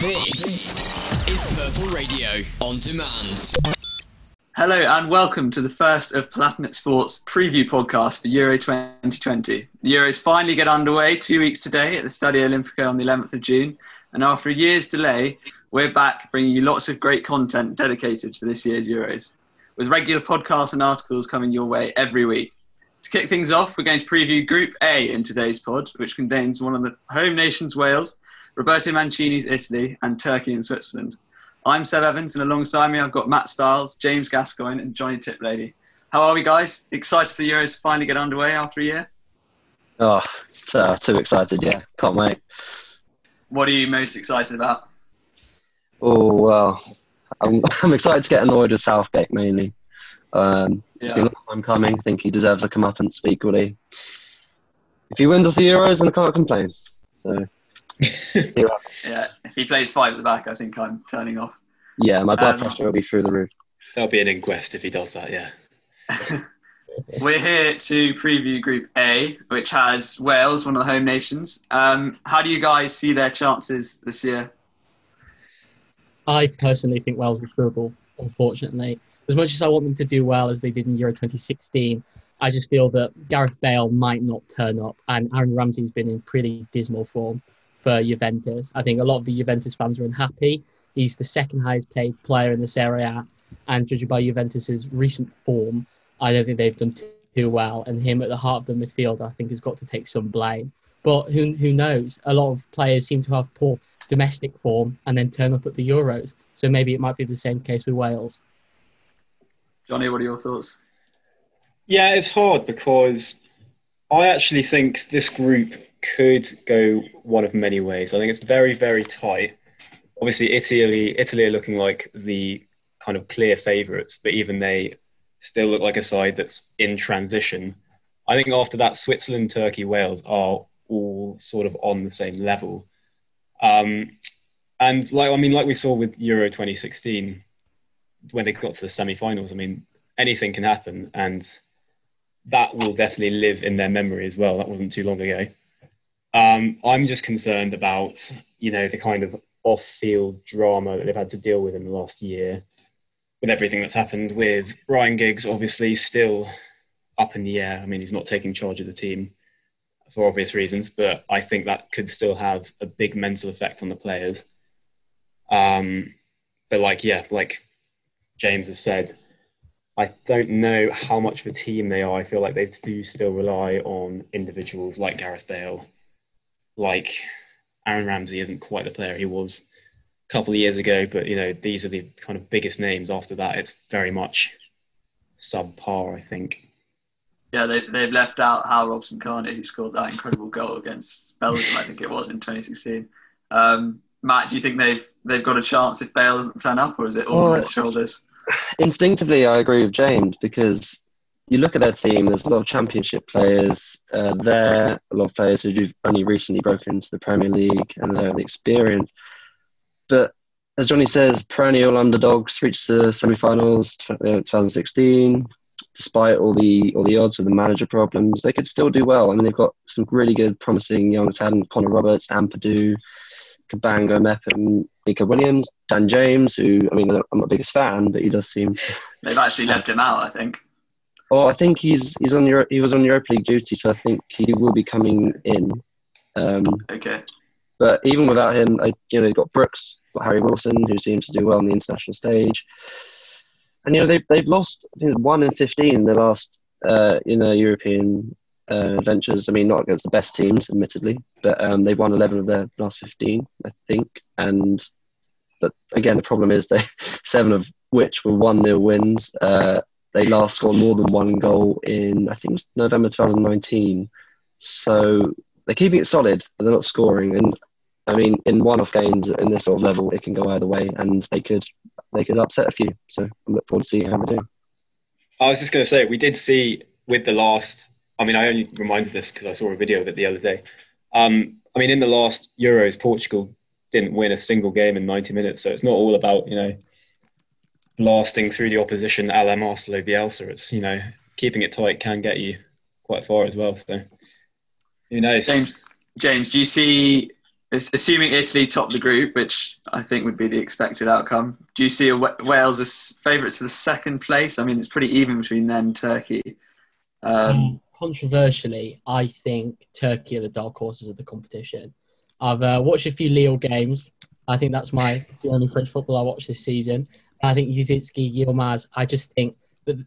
This is Purple Radio on demand. Hello and welcome to the first of Palatinate Sports preview podcast for Euro 2020. The Euros finally get underway two weeks today at the Stadio Olimpico on the 11th of June. And after a year's delay, we're back bringing you lots of great content dedicated for this year's Euros, with regular podcasts and articles coming your way every week. To kick things off, we're going to preview Group A in today's pod, which contains one of the home nations, Wales, Roberto Mancini's Italy, and Turkey and Switzerland. I'm Seb Evans, and alongside me, I've got Matt Stiles, James Gascoigne, and Johnny Tiplady. How are we, guys? Excited for the Euros to finally get underway after a year? Oh, uh, too excited, yeah. Can't wait. What are you most excited about? Oh, well, I'm, I'm excited to get annoyed with Southgate mainly. Um, It's been a long time coming. I think he deserves to come up and speak equally. If he wins us the Euros, then I can't complain. So yeah, if he plays five at the back, I think I'm turning off. Yeah, my blood um, pressure will be through the roof. There'll be an inquest if he does that, yeah. We're here to preview Group A, which has Wales, one of the home nations. Um, how do you guys see their chances this year? I personally think Wales will struggle, unfortunately. As much as I want them to do well as they did in Euro 2016, I just feel that Gareth Bale might not turn up, and Aaron Ramsey's been in pretty dismal form for Juventus. I think a lot of the Juventus fans are unhappy. He's the second highest paid player in the Serie A, and judging by Juventus's recent form, I don't think they've done too well. And him at the heart of the midfield, I think, has got to take some blame. But who who knows? A lot of players seem to have poor domestic form and then turn up at the Euros. So maybe it might be the same case with Wales. Johnny, what are your thoughts? Yeah, it's hard because I actually think this group could go one of many ways. I think it's very, very tight. Obviously, Italy, Italy are looking like the kind of clear favourites, but even they still look like a side that's in transition. I think after that, Switzerland, Turkey, Wales are all sort of on the same level. Um, and like I mean, like we saw with Euro 2016, when they got to the semi-finals, I mean, anything can happen, and that will definitely live in their memory as well. That wasn't too long ago. Um, I'm just concerned about, you know, the kind of off-field drama that they've had to deal with in the last year, with everything that's happened with Ryan Giggs, obviously still up in the air. I mean, he's not taking charge of the team for obvious reasons, but I think that could still have a big mental effect on the players. Um, but like, yeah, like James has said, I don't know how much of a team they are. I feel like they do still rely on individuals like Gareth Bale like Aaron Ramsey isn't quite the player he was a couple of years ago, but you know these are the kind of biggest names. After that, it's very much subpar, I think. Yeah, they, they've left out Hal Robson-Kanu, who scored that incredible goal against Belgium, I think it was in 2016. Um, Matt, do you think they've they've got a chance if Bale doesn't turn up, or is it all well, on his shoulders? Instinctively, I agree with James because you look at their team, there's a lot of championship players uh, there, a lot of players who've only recently broken into the Premier League and they have the experience. But as Johnny says, perennial underdogs reached the semi-finals 2016. Despite all the all the odds with the manager problems, they could still do well. I mean, they've got some really good, promising young talent: Connor Roberts, Ampadu, Cabango, Mepham, Neco Williams, Dan James. Who I mean, I'm not the biggest fan, but he does seem to. They've actually left him out, I think. Oh, I think he's he's on Euro, he was on Europa League duty, so I think he will be coming in. Um, okay. But even without him, I, you know, they've got Brooks, got Harry Wilson, who seems to do well on the international stage, and you know they've they've lost I think one in fifteen the last uh, you know European uh, ventures. I mean, not against the best teams, admittedly, but um, they've won eleven of their last fifteen, I think. And but again, the problem is they seven of which were one 0 wins. Uh, they last scored more than one goal in I think it was November 2019. So they're keeping it solid, but they're not scoring. And I mean, in one-off games in this sort of level, it can go either way, and they could they could upset a few. So I'm looking forward to seeing how they do. I was just going to say we did see with the last. I mean, I only reminded this because I saw a video of it the other day. Um, I mean, in the last Euros, Portugal didn't win a single game in 90 minutes, so it's not all about you know blasting through the opposition a la Marcelo Bielsa. It's, you know, keeping it tight can get you quite far as well. So who knows? James, James, do you see assuming Italy top the group, which I think would be the expected outcome. Do you see Wales as favourites for the second place? I mean, it's pretty even between them and Turkey. Um, um, controversially, I think Turkey are the dark horses of the competition. I've uh, watched a few Lille games. I think that's my the only French football I watched this season. I think Yazici, Yilmaz. I just think that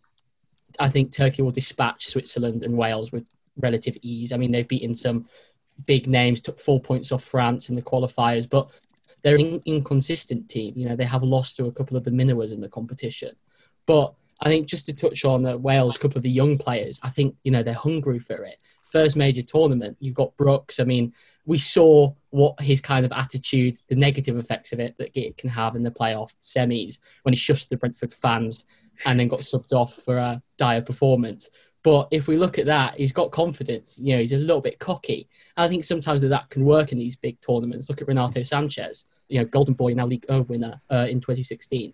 I think Turkey will dispatch Switzerland and Wales with relative ease. I mean, they've beaten some big names, took four points off France in the qualifiers, but they're an inconsistent team. You know, they have lost to a couple of the minnows in the competition. But I think just to touch on uh, Wales, a couple of the young players, I think, you know, they're hungry for it. First major tournament, you've got Brooks. I mean, we saw what his kind of attitude, the negative effects of it that it can have in the playoff semis when he shushed the Brentford fans and then got subbed off for a dire performance. But if we look at that, he's got confidence. You know, he's a little bit cocky. I think sometimes that, that can work in these big tournaments. Look at Renato Sanches, you know, Golden Boy now League winner uh, in 2016.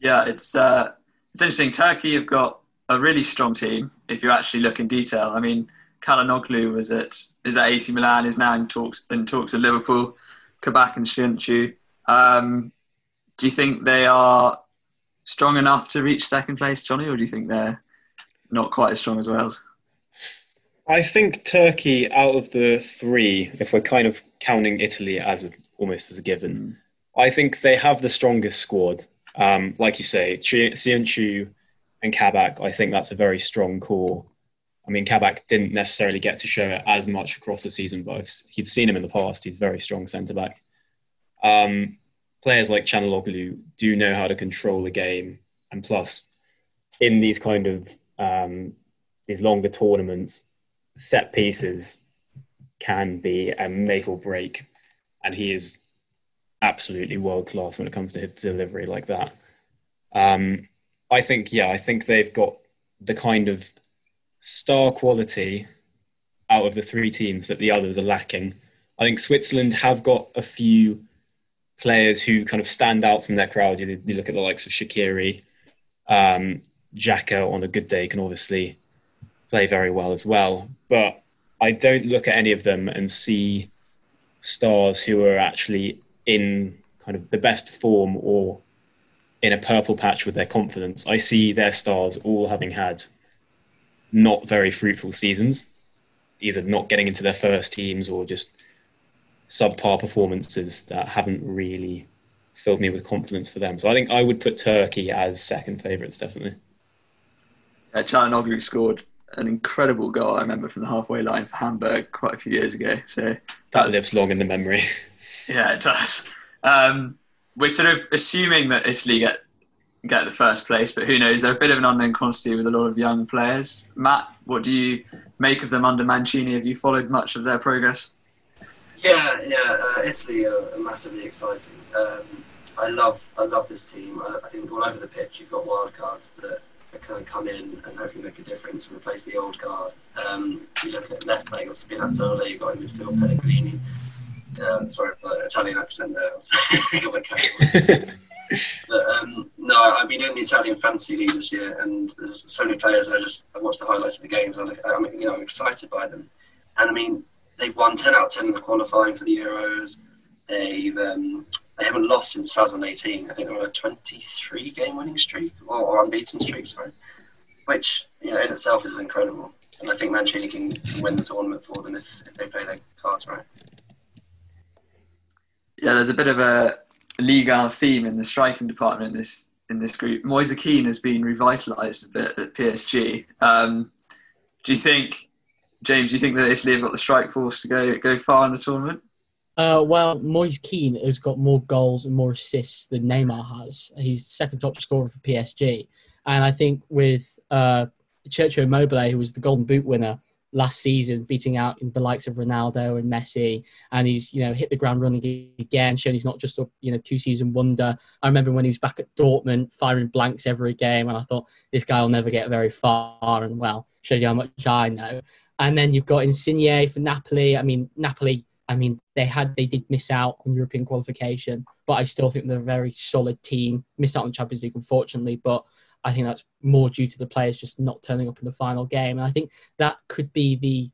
Yeah, it's uh, it's interesting. Turkey have got a really strong team. If you actually look in detail, I mean, Calhanoglu was at is at AC Milan, is now in talks in talks at Liverpool. Kabak and Söyüncü. Um, do you think they are strong enough to reach second place, Johnny, or do you think they're not quite as strong as Wales? I think Turkey, out of the three, if we're kind of counting Italy as a, almost as a given, I think they have the strongest squad. Um, like you say, Söyüncü and Kabak, I think that's a very strong core. I mean, Kabak didn't necessarily get to show it as much across the season, but you've seen him in the past. He's very strong centre back. Um, players like Calhanoglu do know how to control the game, and plus, in these kind of um, these longer tournaments, set pieces can be a make or break, and he is absolutely world class when it comes to his delivery like that. Um, I think, yeah, I think they've got the kind of star quality out of the three teams that the others are lacking. I think Switzerland have got a few players who kind of stand out from their crowd. You, you look at the likes of Shaqiri, um, Xhaka on a good day can obviously play very well as well. But I don't look at any of them and see stars who are actually in kind of the best form or in a purple patch with their confidence. I see their stars all having had not very fruitful seasons, either not getting into their first teams or just subpar performances that haven't really filled me with confidence for them. So I think I would put Turkey as second favourites, definitely. Yeah, Calhanoglu scored an incredible goal, I remember, from the halfway line for Hamburg quite a few years ago. So that lives long in the memory. Yeah, it does. Um, we're sort of assuming that Italy get get the first place, but who knows? They're a bit of an unknown quantity with a lot of young players. Matt, what do you make of them under Mancini? Have you followed much of their progress? Yeah, yeah. Uh, Italy are, massively exciting. Um, I love, I love this team. I, I, think all over the pitch you've got wild cards that, kind of come in and hopefully make a difference and replace the old guard. Um, you look at left back, got Spinazzola, you've got midfield Pellegrini. Um, sorry for the Italian accent there. but um, no, I've been doing the Italian Fantasy League this year, and there's so many players. I just I watch the highlights of the games. I'm, I'm you know I'm excited by them, and I mean they've won 10 out of 10 in the qualifying for the Euros. They've um, they haven't lost since 2018. I think they're on a 23 game winning streak or, or unbeaten streak, sorry, which you know in itself is incredible. And I think Mancini can, can win the tournament for them if, if they play their cards right. Yeah, there's a bit of a legal theme in the striking department in this in this group. Moise Kean has been revitalised a bit at PSG. Um, do you think James, do you think that Italy have got the strike force to go go far in the tournament? Uh, well, Moise Kean has got more goals and more assists than Neymar has. He's second top scorer for PSG, and I think with uh, Ciro Immobile, who was the Golden Boot winner last season, beating out the likes of Ronaldo and Messi, and he's you know hit the ground running again, showing he's not just a you know two season wonder. I remember when he was back at Dortmund, firing blanks every game, and I thought this guy will never get very far. And well, shows you how much I know. And then you've got Insigne for Napoli. I mean, Napoli, I mean, they had they did miss out on European qualification, but I still think they're a very solid team. Missed out on Champions League, unfortunately, but I think that's more due to the players just not turning up in the final game. And I think that could be the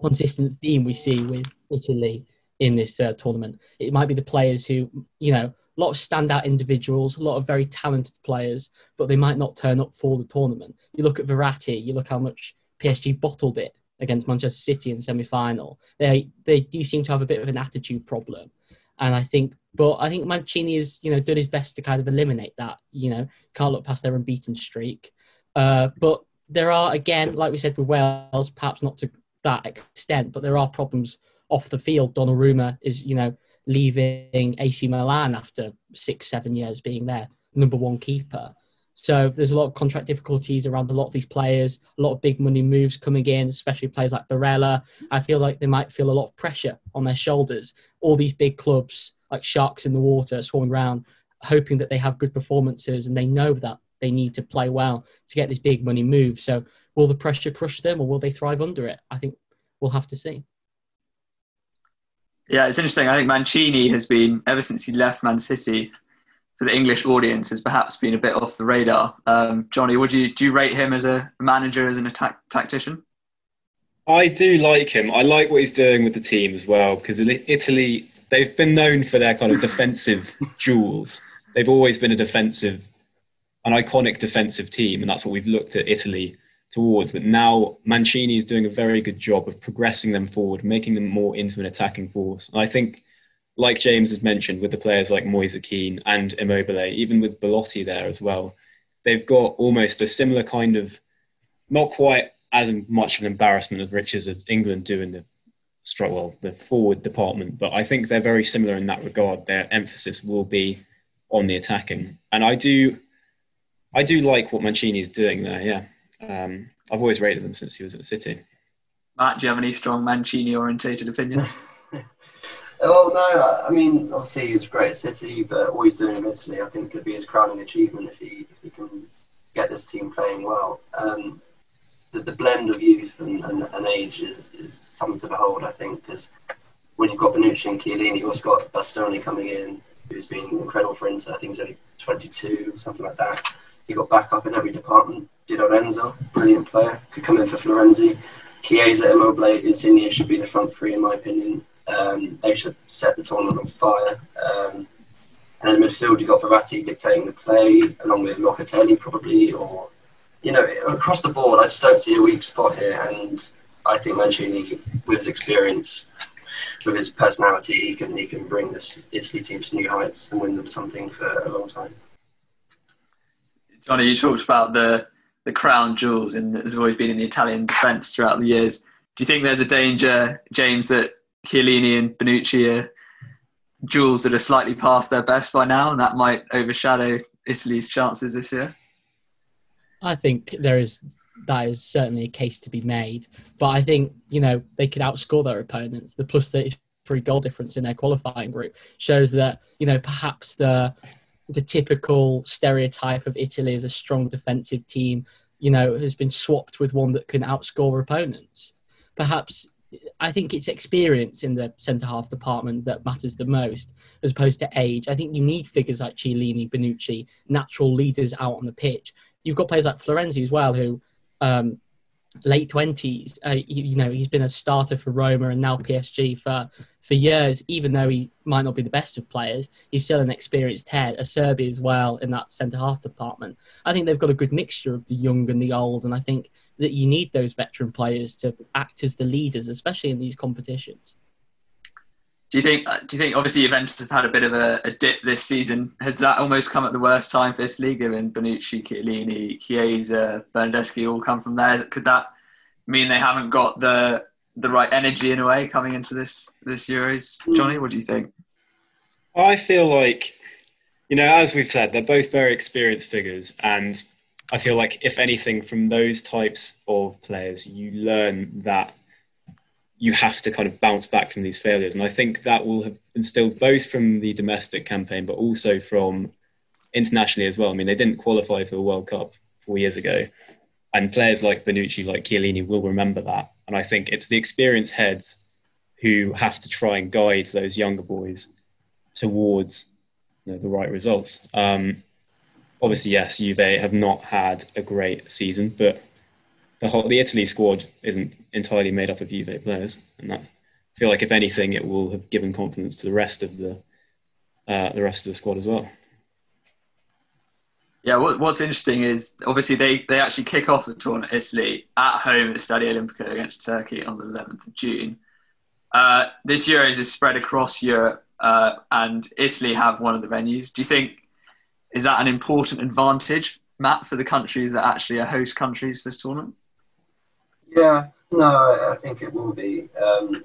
consistent theme we see with Italy in this uh, tournament. It might be the players who, you know, a lot of standout individuals, a lot of very talented players, but they might not turn up for the tournament. You look at Verratti, you look how much PSG bottled it against Manchester City in the semi-final. They they do seem to have a bit of an attitude problem, and I think, but I think Mancini has you know done his best to kind of eliminate that. You know, can't look past their unbeaten streak. Uh, but there are again, like we said with Wales, perhaps not to that extent, but there are problems off the field. Donnarumma is you know leaving AC Milan after six seven years being their number one keeper. So there's a lot of contract difficulties around a lot of these players, a lot of big money moves coming in, especially players like Barella. I feel like they might feel a lot of pressure on their shoulders. All these big clubs like sharks in the water swarming around, hoping that they have good performances and they know that they need to play well to get this big money move. So will the pressure crush them or will they thrive under it? I think we'll have to see. Yeah, it's interesting. I think Mancini has been, ever since he left Man City, for the English audience has perhaps been a bit off the radar. Um, Johnny, would you do you rate him as a manager, as an attack tactician? I do like him. I like what he's doing with the team as well because Italy they've been known for their kind of defensive jewels. They've always been a defensive, an iconic defensive team, and that's what we've looked at Italy towards. But now Mancini is doing a very good job of progressing them forward, making them more into an attacking force. And I think like James has mentioned, with the players like Moise Kean and Immobile, even with Belotti there as well, they've got almost a similar kind of, not quite as much of an embarrassment of riches as England do in the well, the forward department, but I think they're very similar in that regard. Their emphasis will be on the attacking, and I do, I do like what Mancini is doing there. Yeah, um, I've always rated them since he was at City. Matt, do you have any strong Mancini orientated opinions? Well, no, I mean, obviously he was great at City, but what he's doing in Italy, I think, could be his crowning achievement if he if he can get this team playing well. Um, the, the blend of youth and, and, and, age is, is something to behold, I think, because when you've got Bonucci and Chiellini, you've also got Bastoni coming in, who's been incredible for Inter. I think he's only 22, something like that. You've got backup in every department. Di Lorenzo, brilliant player, could come in for Florenzi. Chiesa, Immobile, Insigne should be the front three, in my opinion. Um, they should set the tournament on fire. Um, and in midfield, you've got Verratti dictating the play, along with Locatelli probably, or you know, across the board, I just don't see a weak spot here. And I think Mancini, with his experience, with his personality, he can he can bring this Italy team to new heights and win them something for a long time. Johnny, you talked about the the crown jewels and has always been in the Italian defence throughout the years. Do you think there's a danger, James, that Chiellini and Bonucci are jewels that are slightly past their best by now, and that might overshadow Italy's chances this year? I think there is that is certainly a case to be made, but I think you know they could outscore their opponents. The plus thirty-three goal difference in their qualifying group shows that you know perhaps the the typical stereotype of Italy as a strong defensive team, you know, has been swapped with one that can outscore opponents. Perhaps I think it's experience in the centre half department that matters the most, as opposed to age. I think you need figures like Chiellini, Bonucci, natural leaders out on the pitch. You've got players like Florenzi as well, who um, late twenties. Uh, you, you, know, he's been a starter for Roma and now PSG for for years. Even though he might not be the best of players, he's still an experienced head. Acerbi as well in that centre half department. I think they've got a good mixture of the young and the old, and I think that you need those veteran players to act as the leaders, especially in these competitions. Do you think? Uh, do you think? Obviously, Juventus have had a bit of a, a, dip this season. Has that almost come at the worst time for this league? And Bonucci, Chiellini, Chiesa, Bernardeschi all come from there. Could that mean they haven't got the the right energy in a way coming into this this Euros? Johnny, what do you think? I feel like, you know, as we've said, they're both very experienced figures, and I feel like if anything from those types of players, you learn that you have to kind of bounce back from these failures. And I think that will have instilled both from the domestic campaign, but also from internationally as well. I mean, they didn't qualify for the World Cup four years ago. And players like Bonucci, like Chiellini, will remember that. And I think it's the experienced heads who have to try and guide those younger boys towards you know, the right results. Um, obviously, yes, Juve have not had a great season, but the whole the Italy squad isn't entirely made up of Juve players, and that feel like if anything, it will have given confidence to the rest of the uh, the rest of the squad as well. Yeah, what, what's interesting is obviously they, they actually kick off the tournament Italy at home at Stadio Olimpico against Turkey on the 11th of June. Uh, this Euros is spread across Europe, uh, and Italy have one of the venues. Do you think is that an important advantage, Matt, for the countries that actually are host countries for this tournament? Yeah, no, I think it will be. Um,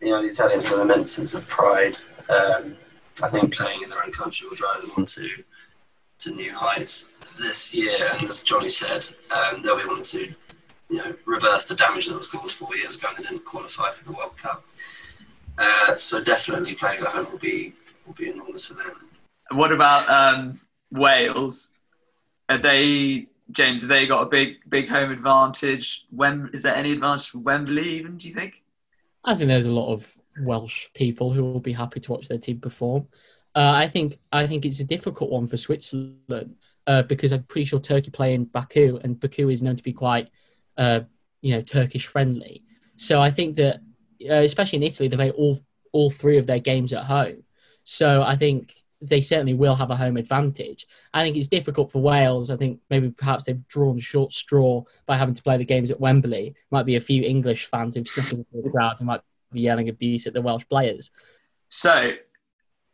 you know, the Italians have an immense sense of pride. Um, I think playing in their own country will drive them on to, to new heights this year. And as Johnny said, um, they'll be wanting to you know, reverse the damage that was caused four years ago and they didn't qualify for the World Cup. Uh, so definitely playing at home will be will be enormous for them. What about um, Wales? Are they James? Have they got a big big home advantage? When is there any advantage for Wembley? Even do you think? I think there's a lot of Welsh people who will be happy to watch their team perform. Uh, I think I think it's a difficult one for Switzerland uh, because I'm pretty sure Turkey play in Baku, and Baku is known to be quite, uh, you know, Turkish friendly. So I think that, uh, especially in Italy, they play all all three of their games at home. So I think they certainly will have a home advantage. I think it's difficult for Wales. I think maybe perhaps they've drawn short straw by having to play the games at Wembley. Might be a few English fans who've snuck into the crowd and might be yelling abuse at the Welsh players. So,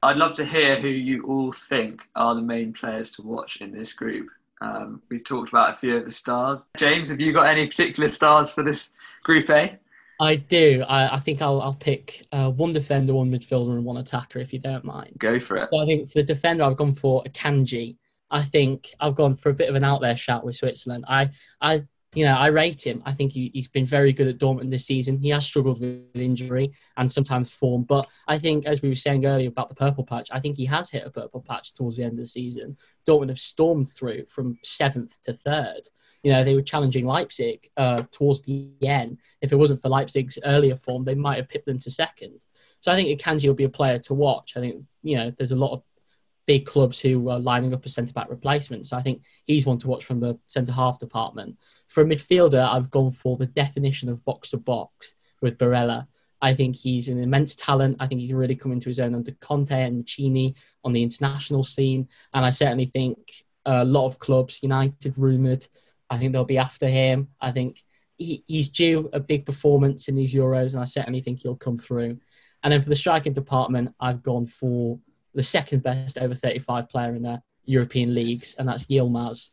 I'd love to hear who you all think are the main players to watch in this group. Um, we've talked about a few of the stars. James, have you got any particular stars for this Group A? I do. I, I think I'll, I'll pick uh, one defender, one midfielder, and one attacker, if you don't mind. Go for it. So I think for the defender, I've gone for Akanji. I think I've gone for a bit of an out there shout with Switzerland. I, I, you know, I rate him. I think he, has been very good at Dortmund this season. He has struggled with injury and sometimes form, but I think, as we were saying earlier about the purple patch, I think he has hit a purple patch towards the end of the season. Dortmund have stormed through from seventh to third you know, they were challenging Leipzig uh, towards the end. If it wasn't for Leipzig's earlier form, they might have pipped them to second. So I think Akanji will be a player to watch. I think, you know, there's a lot of big clubs who are lining up a centre back replacement. So I think he's one to watch from the centre half department. For a midfielder, I've gone for the definition of box to box with Barella. I think he's an immense talent. I think he can really come into his own under Conte and Mancini on the international scene. And I certainly think a lot of clubs, United rumoured, I think they'll be after him. I think he, he's due a big performance in these Euros, and I certainly think he'll come through. And then for the striking department, I've gone for the second best over 35 player in the European leagues, and that's Yilmaz.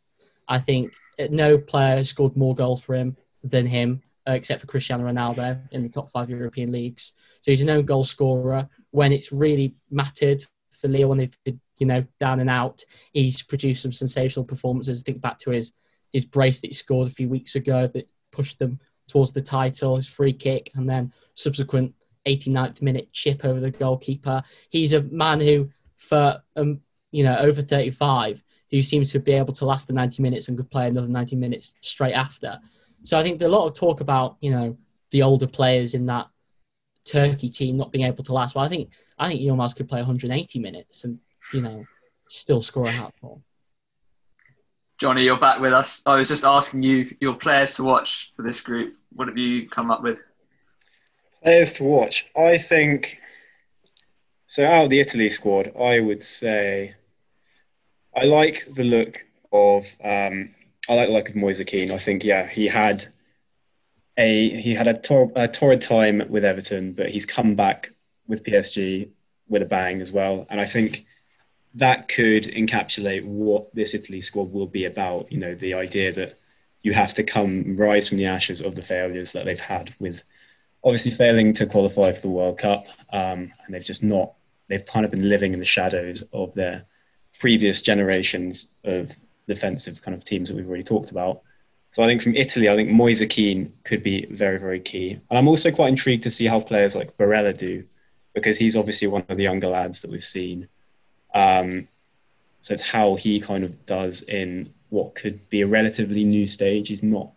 I think no player scored more goals for him than him, uh, except for Cristiano Ronaldo in the top five European leagues. So he's a known goal scorer. When it's really mattered for Lille, when they've been, you know, down and out, he's produced some sensational performances. Think back to his his brace that he scored a few weeks ago that pushed them towards the title, his free kick, and then subsequent 89th minute chip over the goalkeeper. He's a man who, for um, you know, over 35, who seems to be able to last the 90 minutes and could play another 90 minutes straight after. So I think there's a lot of talk about you know the older players in that Turkey team not being able to last. Well, I think I think Yilmaz could play 180 minutes and you know still score a hat for. Johnny, you're back with us. I was just asking you your players to watch for this group. What have you come up with? Players to watch. I think so. Out of the Italy squad, I would say I like the look of um, I like the look of Moise Kean. I think yeah, he had a he had a, tor- a torrid time with Everton, but he's come back with PSG with a bang as well. And I think that could encapsulate what this Italy squad will be about. You know, the idea that you have to come rise from the ashes of the failures that they've had with obviously failing to qualify for the World Cup, um, and they've just not. They've kind of been living in the shadows of their previous generations of defensive kind of teams that we've already talked about. So I think from Italy, I think Moise Kean could be very, very key. And I'm also quite intrigued to see how players like Barella do, because he's obviously one of the younger lads that we've seen um, so it's how he kind of does in what could be a relatively new stage. He's not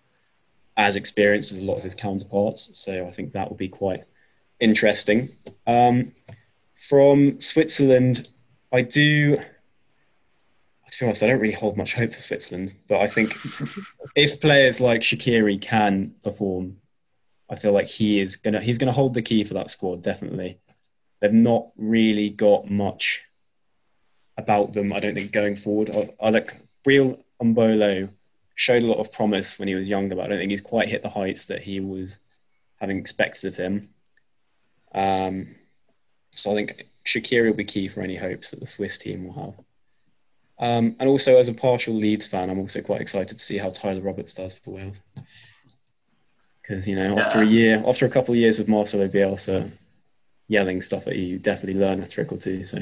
as experienced as a lot of his counterparts, so I think that will be quite interesting. Um, from Switzerland, I do. To be honest, I don't really hold much hope for Switzerland, but I think if players like Shaqiri can perform, I feel like he is gonna he's gonna hold the key for that squad definitely. They've not really got much about them. I don't think going forward. I, I like Breel Embolo showed a lot of promise when he was younger, but I don't think he's quite hit the heights that he was having expected of him. Um, so I think Shaqiri will be key for any hopes that the Swiss team will have. Um, and also, as a partial Leeds fan, I'm also quite excited to see how Tyler Roberts does for Wales. Because you know, after a year, after a couple of years with Marcelo Bielsa yelling stuff at you, you definitely learn a trick or two. So,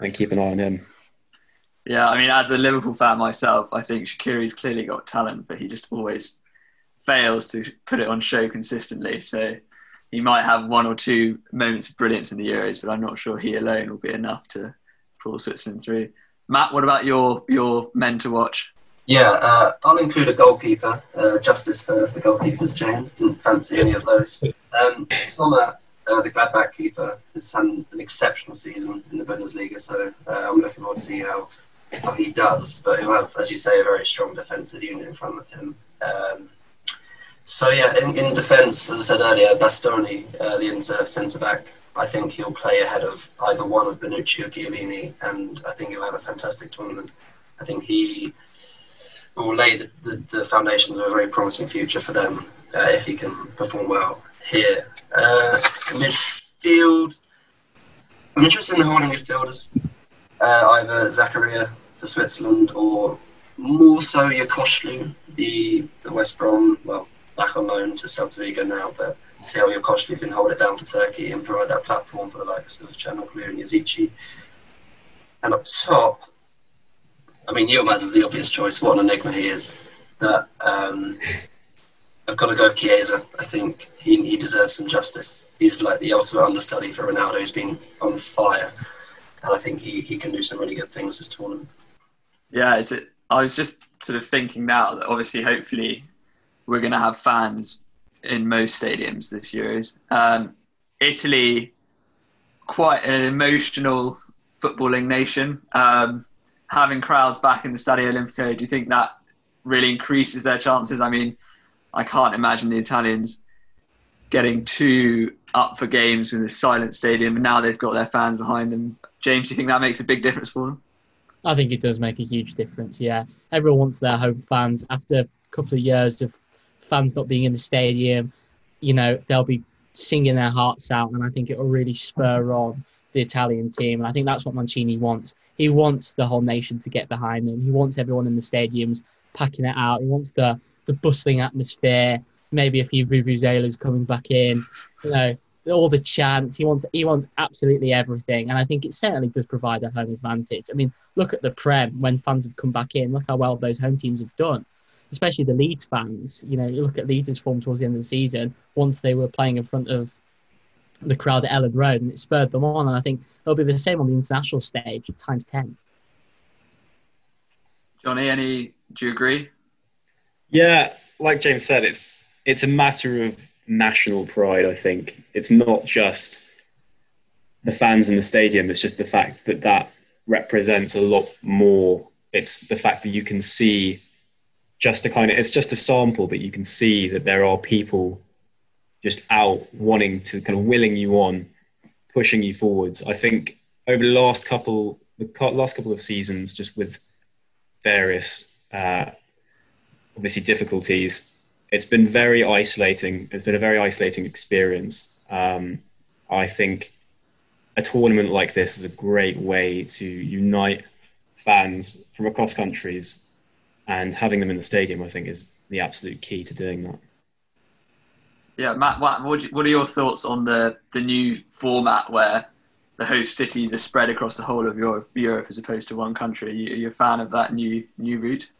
and keep an eye on him. Yeah, I mean, as a Liverpool fan myself, I think Shaqiri's clearly got talent, but he just always fails to put it on show consistently. So he might have one or two moments of brilliance in the Euros, but I'm not sure he alone will be enough to pull Switzerland through. Matt, what about your your men to watch? Yeah, uh, I'll include a goalkeeper. Uh, justice for the goalkeepers, James. Didn't fancy any of those. Um, Sommer, uh, the Gladbach keeper, has had an exceptional season in the Bundesliga, so uh, I'm looking forward to see how, how he does. But he'll have, as you say, a very strong defensive unit in front of him. Um, so yeah, in, in defence, as I said earlier, Bastoni, uh, the Inter centre back, I think he'll play ahead of either one of Bonucci or Chiellini, and I think he'll have a fantastic tournament. I think he will lay the, the, the foundations of a very promising future for them uh, if he can perform well here. Uh, midfield, I'm interested in the holding midfielders, uh, either Zakaria for Switzerland or more so Yokuslu, the, the West Brom, well, back on loan to Celta Vigo now, but how Yokuslu can hold it down for Turkey and provide that platform for the likes of Calhanoglu and Yazici. And up top, I mean, Yilmaz is the obvious choice. What an enigma he is. That um, I've got to go with Chiesa. I think he, he deserves some justice. He's like the ultimate understudy for Ronaldo. He's been on fire, and I think he, he can do some really good things this tournament. Yeah, is it? I was just sort of thinking now that obviously, hopefully, we're going to have fans in most stadiums this Euros. Um, Italy, quite an emotional footballing nation. Um, having crowds back in the Stadio Olimpico, do you think that really increases their chances? I mean, I can't imagine the Italians getting too up for games in this silent stadium, and now they've got their fans behind them. James, do you think that makes a big difference for them? I think it does make a huge difference. Yeah, everyone wants their home fans after a couple of years of fans not being in the stadium. You know, they'll be singing their hearts out, and I think it will really spur on the Italian team. And I think that's what Mancini wants. He wants the whole nation to get behind him. He wants everyone in the stadiums packing it out. He wants the the bustling atmosphere. Maybe a few vuvuzelas coming back in. You know, all the chants. He wants he wants absolutely everything, and I think it certainly does provide a home advantage. I mean, look at the Prem when fans have come back in. Look how well those home teams have done, especially the Leeds fans. You know, you look at Leeds' form towards the end of the season. Once they were playing in front of the crowd at Elland Road, and it spurred them on. And I think it'll be the same on the international stage, times ten. Johnny, any? Do you agree? Yeah, like James said, it's it's a matter of national pride. I think it's not just the fans in the stadium. It's just the fact that that represents a lot more. It's the fact that you can see just a kind of it's just a sample, but you can see that there are people just out wanting to kind of willing you on, pushing you forwards. I think over the last couple the last couple of seasons, just with various uh, obviously difficulties, it's been very isolating. It's been a very isolating experience. Um, I think a tournament like this is a great way to unite fans from across countries, and having them in the stadium, I think, is the absolute key to doing that. Yeah, Matt, what, what are your thoughts on the, the new format where the host cities are spread across the whole of Europe, Europe as opposed to one country? Are you, are you a fan of that new new route?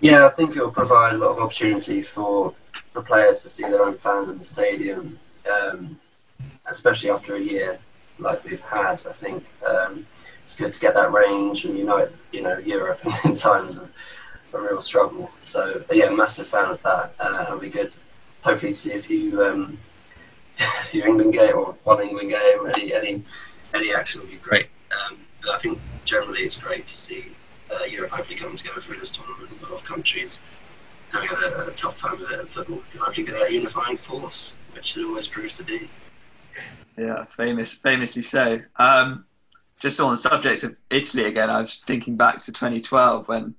Yeah, I think it will provide a lot of opportunity for the players to see their own fans in the stadium, um, especially after a year like we've had. I think um, it's good to get that range and unite, you know, Europe in times of a real struggle. So yeah, massive fan of that. Uh, it'll be good. Hopefully, see if you um, few England game or one England game. Any any any action would be great. Um, but I think generally it's great to see uh, Europe hopefully coming together through this tournament. A lot of countries having had a, a tough time with it in football. And I think that unifying force, which it always proves to be. Yeah, famous, famously so. Um, just on the subject of Italy again, I was thinking back to 2012 when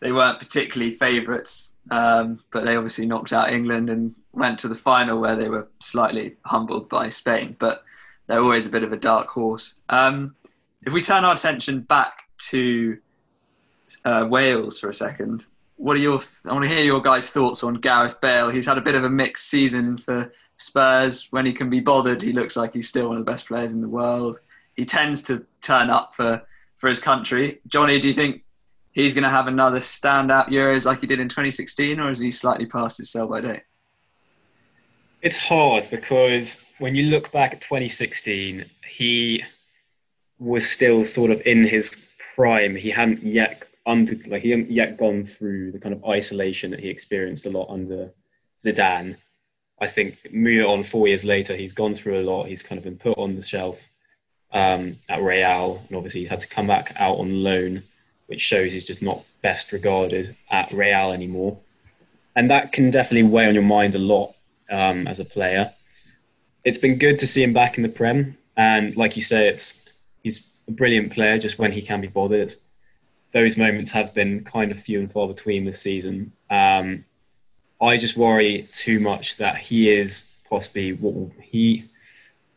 they weren't particularly favourites, um, but they obviously knocked out England and went to the final where they were slightly humbled by Spain. But they're always a bit of a dark horse. Um, if we turn our attention back to uh, Wales for a second, what are your? I want to hear your guys' thoughts on Gareth Bale. He's had a bit of a mixed season for Spurs. When he can be bothered, he looks like he's still one of the best players in the world. He tends to turn up for for his country. Johnny, do you think he's going to have another standout Euros like he did in 2016, or is he slightly past his sell by date? It's hard because when you look back at 2016, he was still sort of in his prime. He hadn't yet under like he hadn't yet gone through the kind of isolation that he experienced a lot under Zidane. I think moving on four years later, he's gone through a lot. He's kind of been put on the shelf um, at Real, and obviously had to come back out on loan, which shows he's just not best regarded at Real anymore. And that can definitely weigh on your mind a lot um, as a player. It's been good to see him back in the Prem, and like you say, it's he's a brilliant player just when he can be bothered those moments have been kind of few and far between this season. Um, I just worry too much that he is possibly what he.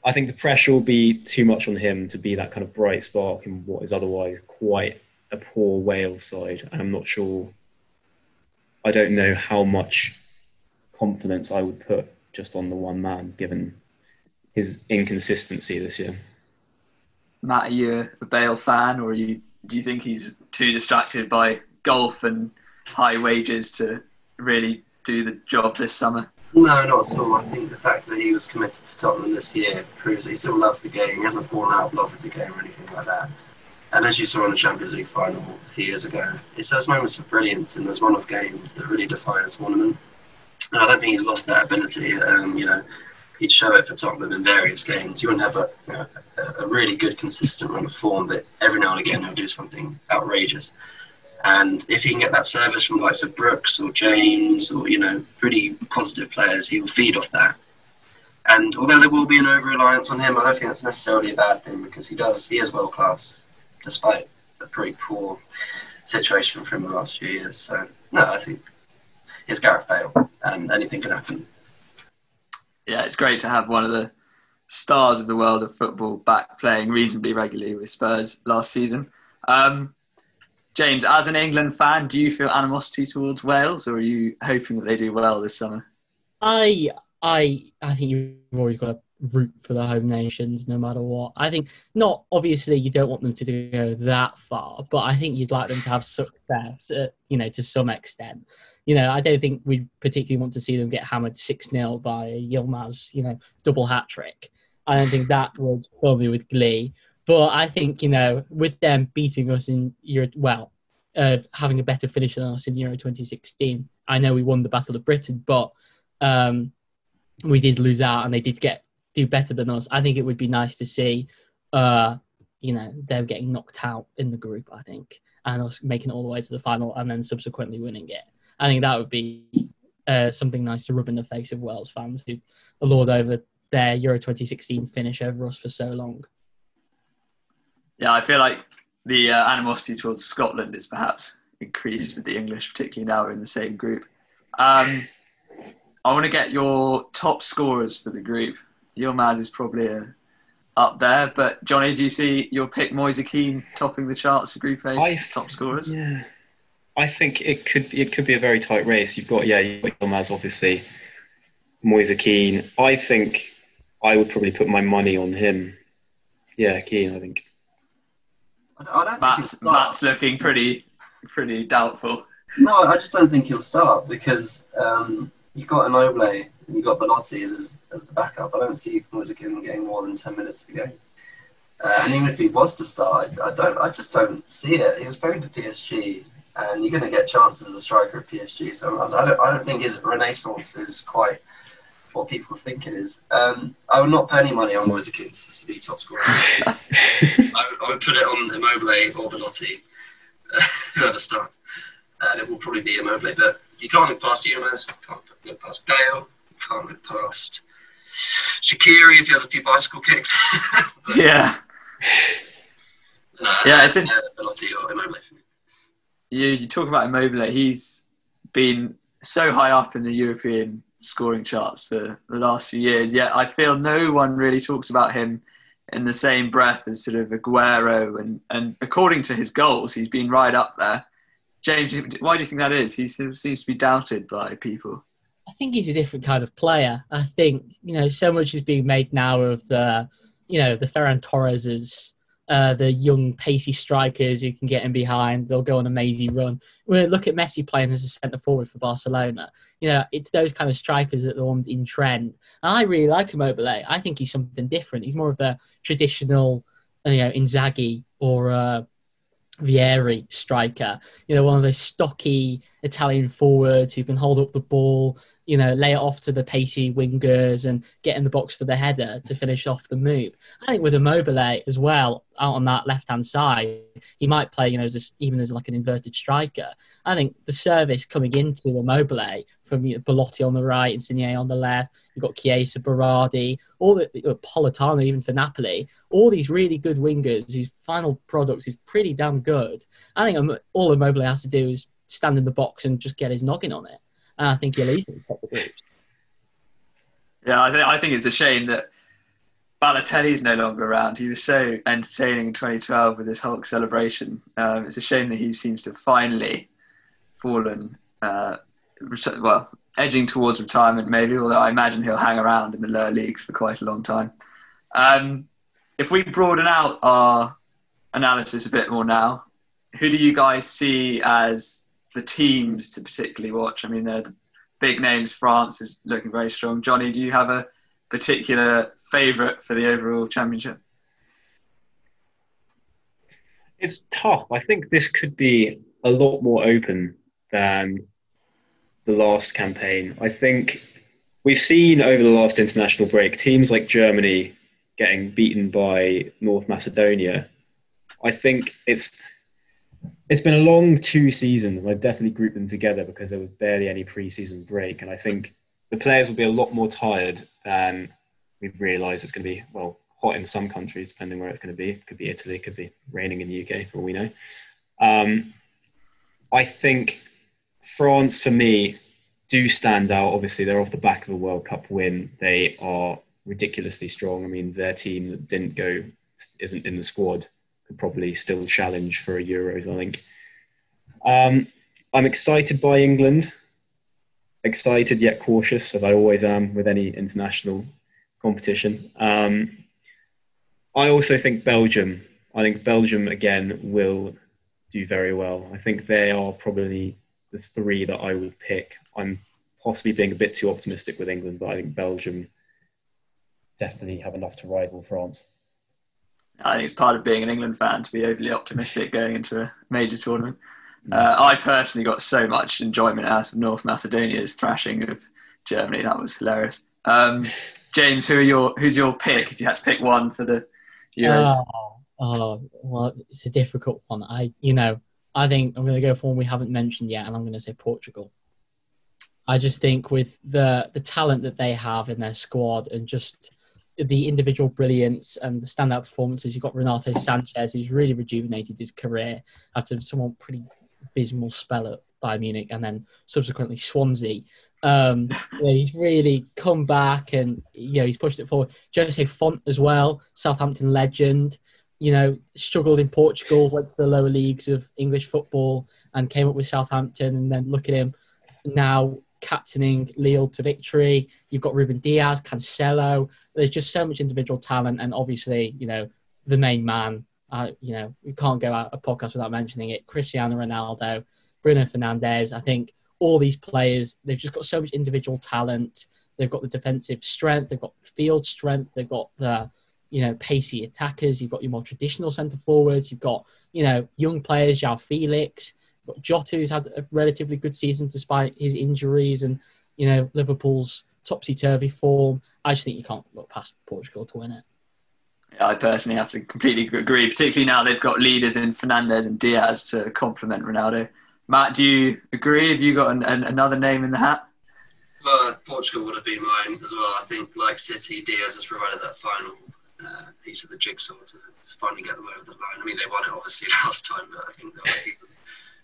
I think the pressure will be too much on him to be that kind of bright spark in what is otherwise quite a poor Wales side. And I'm not sure. I don't know how much confidence I would put just on the one man, given his inconsistency this year. Matt, are you a Bale fan, or you, do you think he's too distracted by golf and high wages to really do the job this summer? No, not at all. I think the fact that he was committed to Tottenham this year proves that he still loves the game. He hasn't fallen out of love with the game or anything like that. And as you saw in the Champions League final a few years ago, it's those moments of brilliance in those one-off games that really define a tournament. And I don't think he's lost that ability. Um, you know, he'd show it for Tottenham in various games. You wouldn't have a, you know, a, really good, consistent run of form, but every now and again he'll do something outrageous. And if he can get that service from likes of Brooks or James or, you know, pretty positive players, he will feed off that. And although there will be an over reliance on him, I don't think that's necessarily a bad thing because he does, he is world class, despite a pretty poor situation for him the last few years. So, no, I think it's Gareth Bale and anything can happen yeah, it's great to have one of the stars of the world of football back playing reasonably regularly with Spurs last season. Um, James, as an England fan, do you feel animosity towards Wales, or are you hoping that they do well this summer? I, I, I think you've always got to root for the home nations, no matter what. I think not obviously you don't want them to go that far, but I think you'd like them to have success, uh, you know, to some extent you know, I don't think we particularly want to see them get hammered 6 0 by Yilmaz, you know, double hat trick. I don't think that would fill me with glee. But I think, you know, with them beating us in Euro, well, uh, having a better finish than us in Euro 2016, I know we won the Battle of Britain, but um, we did lose out and they did get do better than us. I think it would be nice to see, uh, you know, them getting knocked out in the group, I think, and us making it all the way to the final and then subsequently winning it. I think that would be uh, something nice to rub in the face of Wales fans who've lord over their Euro 2016 finish over us for so long. Yeah, I feel like the uh, animosity towards Scotland is perhaps increased with the English, particularly now we're in the same group. Um, I want to get your top scorers for the group. Yilmaz is probably uh, up there, but Johnny, do you see your pick Moise Kean topping the charts for Group A top scorers? Yeah, I think it could it could be a very tight race. You've got yeah, you've got Yilmaz obviously, Moise Kean. I think I would probably put my money on him. Yeah, Kean. I think. I don't Matt's, Matt's looking pretty pretty doubtful. No, I just don't think he'll start because um, you've got Immobile and you've got Belotti as, as the backup. I don't see Kean getting more than ten minutes a game. Uh, and even if he was to start, I, I, don't. I just don't see it. He was playing for PSG and you're going to get chances as a striker at PSG. So I don't, I don't think his renaissance is quite what people think it is. Um, I would not put any money on Moise Kean to be top scorer. I, I, would put it on Immobile or Belotti, whoever starts. and it will probably be Immobile. But you can't look past Yilmaz, you can't look past Bale, can't look past Shaqiri if he has a few bicycle kicks. But, Yeah. no, Yeah, it's int- or Immobile. You you talk about Immobile. He's been so high up in the European scoring charts for the last few years. Yet I feel no one really talks about him in the same breath as sort of Aguero. And and according to his goals, he's been right up there. James, why do you think that is? He seems to be doubted by people. I think he's a different kind of player. I think you know so much is being made now of the you know the Ferran Torreses, uh, the young pacey strikers who can get in behind. They'll go on a mazy run. Look at Messi playing as a centre forward for Barcelona. You know, it's those kind of strikers that are the ones in trend. And I really like Immobile. I think he's something different. He's more of a traditional, you know, Inzaghi or uh, Vieri striker. You know, one of those stocky Italian forwards who can hold up the ball, you know, lay it off to the pacey wingers and get in the box for the header to finish off the move. I think with Immobile as well, out on that left hand side, he might play, you know, as a, even as like an inverted striker. I think the service coming into Immobile from you know, Belotti on the right, Insigne on the left, you've got Chiesa, Berardi, all the uh, Politano even for Napoli, all these really good wingers whose final product is pretty damn good. I think all Immobile has to do is stand in the box and just get his noggin on it. And I think he'll easily top the groups. Yeah, I think I think it's a shame that Balotelli's no longer around. He was so entertaining in 2012 with his Hulk celebration. Um, it's a shame that he seems to have finally fallen, uh, well, edging towards retirement maybe. Although I imagine he'll hang around in the lower leagues for quite a long time. Um, if we broaden out our analysis a bit more now, who do you guys see as the teams to particularly watch? I mean, they're the big names. France is looking very strong. Johnny, do you have a particular favourite for the overall championship? It's tough. I think this could be a lot more open than the last campaign. I think we've seen over the last international break teams like Germany getting beaten by North Macedonia. I think it's it's been a long two seasons, and I've definitely grouped them together because there was barely any preseason break, and I think the players will be a lot more tired than we've realised it's going to be. Well, hot in some countries, depending where it's going to be. It could be Italy, it could be raining in the UK, for all we know. Um, I think France, for me, do stand out. Obviously, they're off the back of a World Cup win. They are ridiculously strong. I mean, their team that didn't go, isn't in the squad, probably still challenge for a Euros, I think. Um, I'm excited by England. Excited yet cautious, as I always am with any international competition. Um, I also think Belgium. I think Belgium again will do very well. I think they are probably the three that I would pick. I'm possibly being a bit too optimistic with England, but I think Belgium definitely have enough to rival France. I think it's part of being an England fan to be overly optimistic going into a major tournament. Uh, I personally got so much enjoyment out of North Macedonia's thrashing of Germany. That was hilarious. Um, James, who are your who's your pick if you had to pick one for the Euros? Oh, oh, well, it's a difficult one. I, you know, I think I'm going to go for one we haven't mentioned yet, and I'm going to say Portugal. I just think with the the talent that they have in their squad and just the individual brilliance and the standout performances, you've got Renato Sanches, who's really rejuvenated his career after someone pretty abysmal spell at Bayern Munich and then subsequently Swansea. Um, you know, he's really come back and you know he's pushed it forward. Jose Fonte as well, Southampton legend. You know, struggled in Portugal, went to the lower leagues of English football, and came up with Southampton. And then look at him now captaining Lille to victory. You've got Ruben Dias, Cancelo. There's just so much individual talent, and obviously, you know, the main man. Uh, you know, we can't go out a podcast without mentioning it. Cristiano Ronaldo, Bruno Fernandes. I think all these players, they've just got so much individual talent. They've got the defensive strength, they've got field strength, they've got the, you know, pacey attackers. You've got your more traditional centre forwards. You've got, you know, young players, João Felix. You've got Jota, who's had a relatively good season despite his injuries and, you know, Liverpool's topsy turvy form. I just think you can't look past Portugal to win it. I personally have to completely agree, particularly now they've got leaders in Fernandes and Dias to complement Ronaldo. Matt, do you agree? Have you got an, an, another name in the hat? Well, Portugal would have been mine as well. I think, like City, Dias has provided that final uh, piece of the jigsaw to, to, finally get them over the line. I mean, they won it obviously last time, but I think they'll be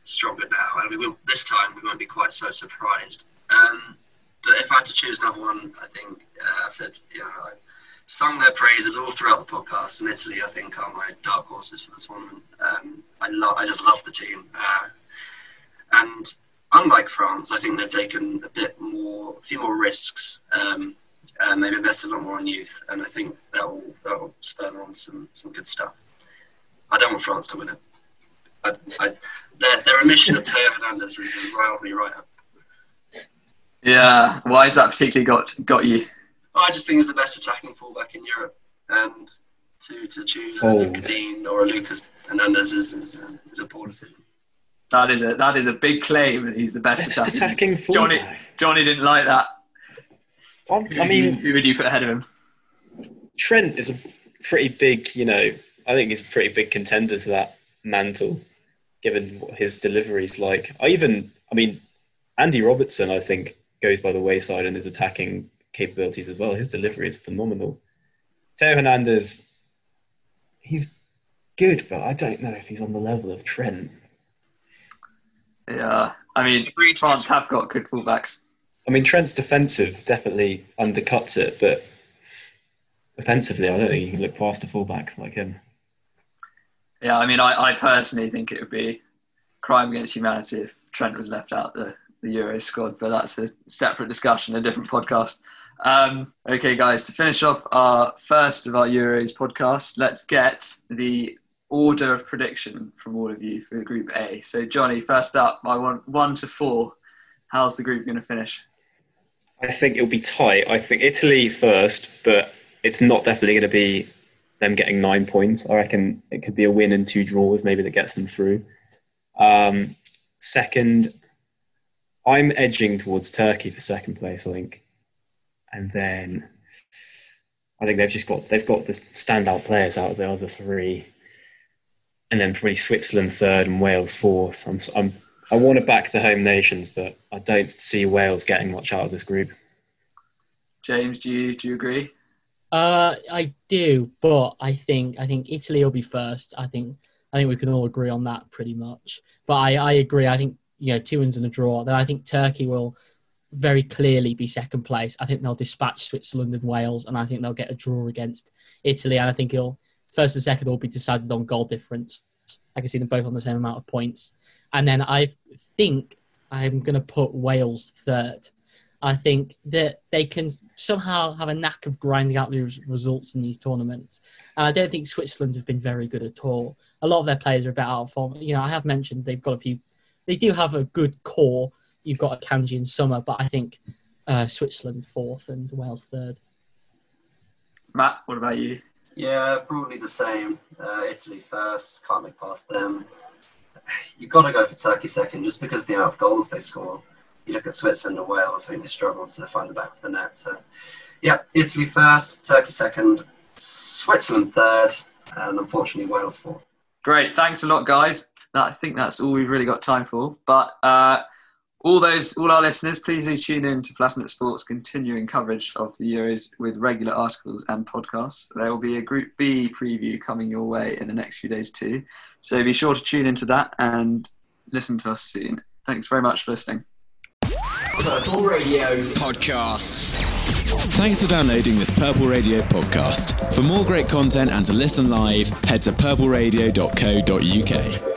stronger now. And we will, this time we won't be quite so surprised. Um, but if I had to choose another one, I think uh, I said, you know, I sung their praises all throughout the podcast. And Italy, I think, are my dark horses for the tournament. Um, I love, I just love the team. Uh, and unlike France, I think they've taken a bit more, a few more risks. Um, and they've invested a lot more in youth, and I think that will that will spur on some some good stuff. I don't want France to win it. I, I, their, their omission of Theo Hernandez has riled me right up. Yeah, why has that particularly got got you? I just think he's the best attacking fullback in Europe, and to to choose a oh. Luca Digne or a Lucas Hernandez is, is, is a poor decision. That is a that is a big claim that he's the best, Best attacking. attacking Johnny fullback. Johnny didn't like that. I'm- I mean, who would you put ahead of him? Trent is a pretty big, you know, I think he's a pretty big contender to that mantle, given what his delivery's like. I even, I mean, Andy Robertson, I think, goes by the wayside and his attacking capabilities as well. His delivery is phenomenal. Theo Hernandez, he's good, but I don't know if he's on the level of Trent. Yeah, I mean Agreed to France have got good fullbacks. I mean, Trent's defensive definitely undercuts it, but offensively, I don't think you can look past a fullback like him. Yeah, I mean I, I personally think it would be crime against humanity if Trent was left out the the Euros squad, but that's a separate discussion, a different podcast. Um, okay, guys, to finish off our first of our Euros podcast, let's get the order of prediction from all of you for Group A. So, Johnny, first up, I want one to four. How's the group going to finish? I think it'll be tight. I think Italy first, but it's not definitely going to be them getting nine points. I reckon it could be a win and two draws, maybe that gets them through. Um, second, I'm edging towards Turkey for second place. I think, and then I think they've just got they've got the standout players out of the other three, and then probably Switzerland third and Wales fourth. I'm, I'm I want to back the home nations, but I don't see Wales getting much out of this group. James, do you do you agree? Uh, I do, but I think I think Italy will be first. I think I think we can all agree on that pretty much. But I, I agree. I think you know two wins and a draw. Then I think Turkey will very clearly be second place. I think they'll dispatch Switzerland and Wales, and I think they'll get a draw against Italy. And I think it'll first and second will be decided on goal difference. I can see them both on the same amount of points. And then I think I'm going to put Wales third. I think that they can somehow have a knack of grinding out the results in these tournaments. And I don't think Switzerland have been very good at all. A lot of their players are a bit out of form. You know, I have mentioned they've got a few, they do have a good core. You've got Akanji and Sommer, but I think uh, Switzerland fourth and Wales third. Matt, what about you? Yeah, probably the same. Uh, Italy first, can't make past them. You've got to go for Turkey second, just because of the amount of goals they score. You look at Switzerland and Wales, I think they struggle to find the back of the net. So, yeah, Italy first, Turkey second, Switzerland third, and unfortunately Wales fourth. Great, thanks a lot, guys. That, I think that's all we've really got time for. But uh, all those, all our listeners, please do tune in to Platinum Sports' continuing coverage of the Euros with regular articles and podcasts. There will be a Group B preview coming your way in the next few days too. So be sure to tune into that and listen to us soon. Thanks very much for listening. Purple Radio Podcasts. Thanks for downloading this Purple Radio podcast. For more great content and to listen live, head to purpleradio.co.uk.